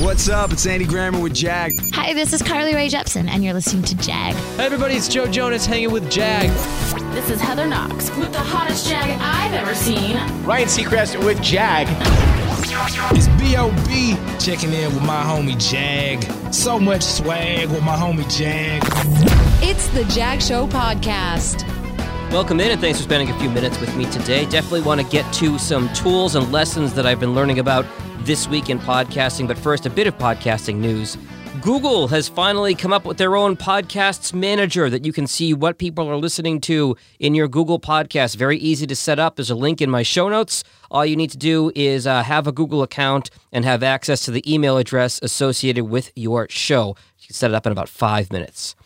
What's up? It's Andy Grammer with Jag. Hi, this is Carly Rae Jepsen, and you're listening to Jag. Hey everybody, it's Joe Jonas hanging with Jag. This is Heather Knox with the hottest Jag I've ever seen. Ryan Seacrest with Jag. It's B.O.B. checking in with my homie Jag. So much swag with my homie Jag. It's the Jag Show podcast. Welcome in and thanks for spending a few minutes with me today. Definitely want to get to some tools and lessons that I've been learning about this week in podcasting. But first, a bit of podcasting news. Google has finally come up with their own podcasts manager that you can see what people are listening to in your Google podcast. Very easy to set up. There's a link in my show notes. All you need to do is uh, have a Google account and have access to the email address associated with your show. You can set it up in about five minutes.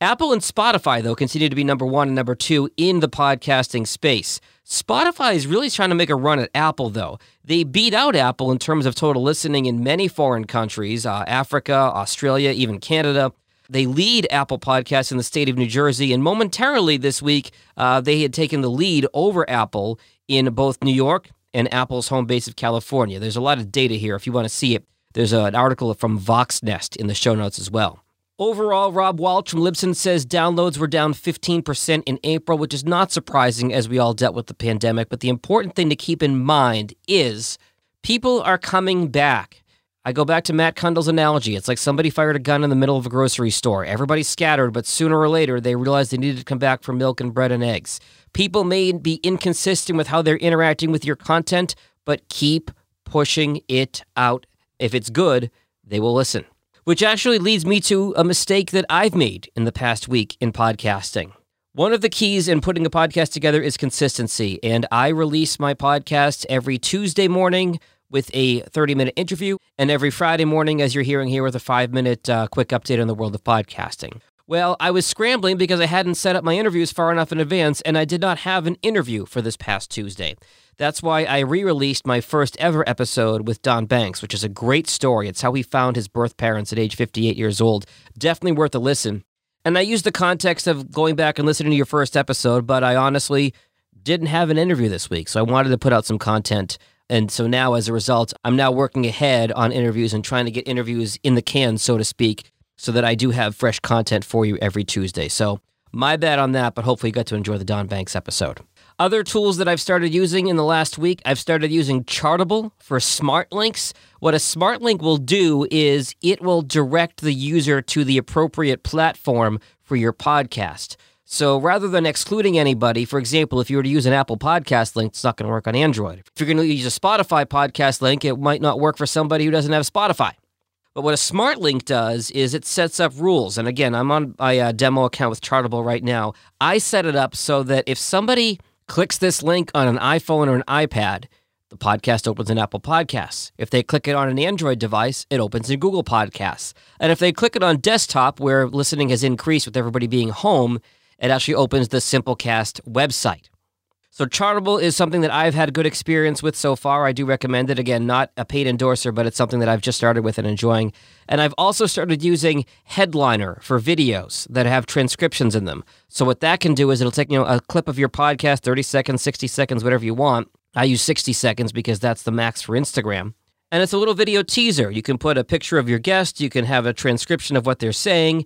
Apple and Spotify, though, continue to be number one and number two in the podcasting space. Spotify is really trying to make a run at Apple, though. They beat out Apple in terms of total listening in many foreign countries uh, Africa, Australia, even Canada. They lead Apple Podcasts in the state of New Jersey, and momentarily this week, uh, they had taken the lead over Apple in both New York and Apple's home base of California. There's a lot of data here. If you want to see it, there's an article from Voxnest in the show notes as well. Overall, Rob Walch from Libsyn says downloads were down 15% in April, which is not surprising as we all dealt with the pandemic. But the important thing to keep in mind is people are coming back. I go back to Matt Cundill's analogy. It's like somebody fired a gun in the middle of a grocery store. Everybody's scattered, but sooner or later they realize they needed to come back for milk and bread and eggs. People may be inconsistent with how they're interacting with your content, but keep pushing it out. If it's good, they will listen which actually leads me to a mistake that I've made in the past week in podcasting. One of the keys in putting a podcast together is consistency, and I release my podcast every Tuesday morning with a 30 minute interview, and every Friday morning, as you're hearing here, with a five minute uh, quick update on the world of podcasting. Well, I was scrambling because I hadn't set up my interviews far enough in advance, and I did not have an interview for this past Tuesday. That's why I re released my first ever episode with Don Banks, which is a great story. It's how he found his birth parents at age 58 years old. Definitely worth a listen. And I used the context of going back and listening to your first episode, but I honestly didn't have an interview this week. So I wanted to put out some content. And so now, as a result, I'm now working ahead on interviews and trying to get interviews in the can, so to speak, so that I do have fresh content for you every Tuesday. So my bad on that, but hopefully you got to enjoy the Don Banks episode. Other tools that I've started using in the last week, I've started using Chartable for smart links. What a smart link will do is it will direct the user to the appropriate platform for your podcast. So rather than excluding anybody, for example, if you were to use an Apple podcast link, it's not going to work on Android. If you're going to use a Spotify podcast link, it might not work for somebody who doesn't have Spotify. But what a smart link does is it sets up rules. And again, I'm on my uh, demo account with Chartable right now. I set it up so that if somebody clicks this link on an iPhone or an iPad, the podcast opens in Apple Podcasts. If they click it on an Android device, it opens in Google Podcasts. And if they click it on desktop, where listening has increased with everybody being home, it actually opens the Simplecast website. So Chartable is something that I've had good experience with so far. I do recommend it. Again, not a paid endorser, but it's something that I've just started with and enjoying. And I've also started using Headliner for videos that have transcriptions in them. So what that can do is it'll take, you know, a clip of your podcast, 30 seconds, 60 seconds, whatever you want. I use 60 seconds because that's the max for Instagram. And it's a little video teaser. You can put a picture of your guest, you can have a transcription of what they're saying,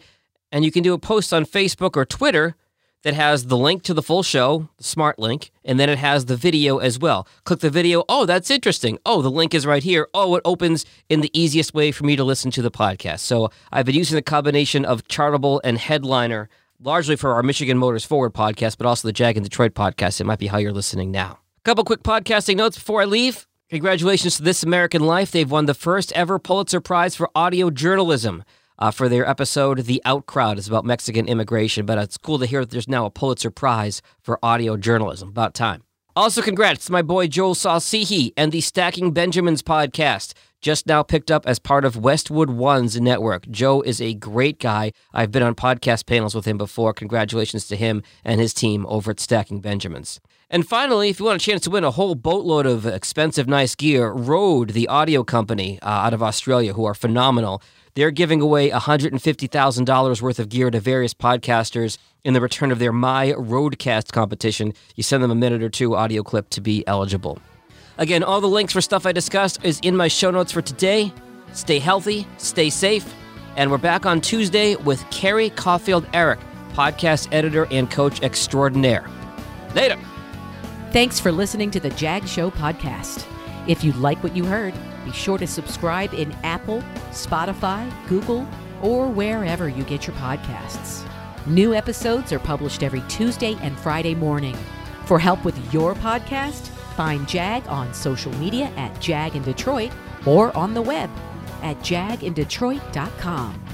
and you can do a post on Facebook or Twitter that has the link to the full show, the smart link, and then it has the video as well. Click the video. Oh, that's interesting. Oh, the link is right here. Oh, it opens in the easiest way for me to listen to the podcast. So I've been using the combination of Chartable and Headliner largely for our Michigan Motors Forward podcast, but also the Jag in Detroit podcast. It might be how you're listening now. A couple quick podcasting notes before I leave. Congratulations to This American Life. They've won the first ever Pulitzer Prize for audio journalism uh, for their episode, The Out Crowd. It's about Mexican immigration, but it's cool to hear that there's now a Pulitzer Prize for audio journalism. About time. Also, congrats to my boy Joel Saul-Sehy and the Stacking Benjamins podcast, just now picked up as part of Westwood One's network. Joe is a great guy. I've been on podcast panels with him before. Congratulations to him and his team over at Stacking Benjamins. And finally, if you want a chance to win a whole boatload of expensive, nice gear, Rode, the audio company uh, out of Australia, who are phenomenal, they're giving away $150,000 worth of gear to various podcasters in the return of their My RodeCast competition. You send them a minute or two audio clip to be eligible. Again, all the links for stuff I discussed is in my show notes for today. Stay healthy, stay safe, and we're back on Tuesday with Carrie Caulfield Arick, podcast editor and coach extraordinaire. Later. Thanks for listening to the Jag Show podcast. If you like what you heard, be sure to subscribe in Apple, Spotify, Google, or wherever you get your podcasts. New episodes are published every Tuesday and Friday morning. For help with your podcast, find Jag on social media at Jag in Detroit or on the web at jagindetroit.com.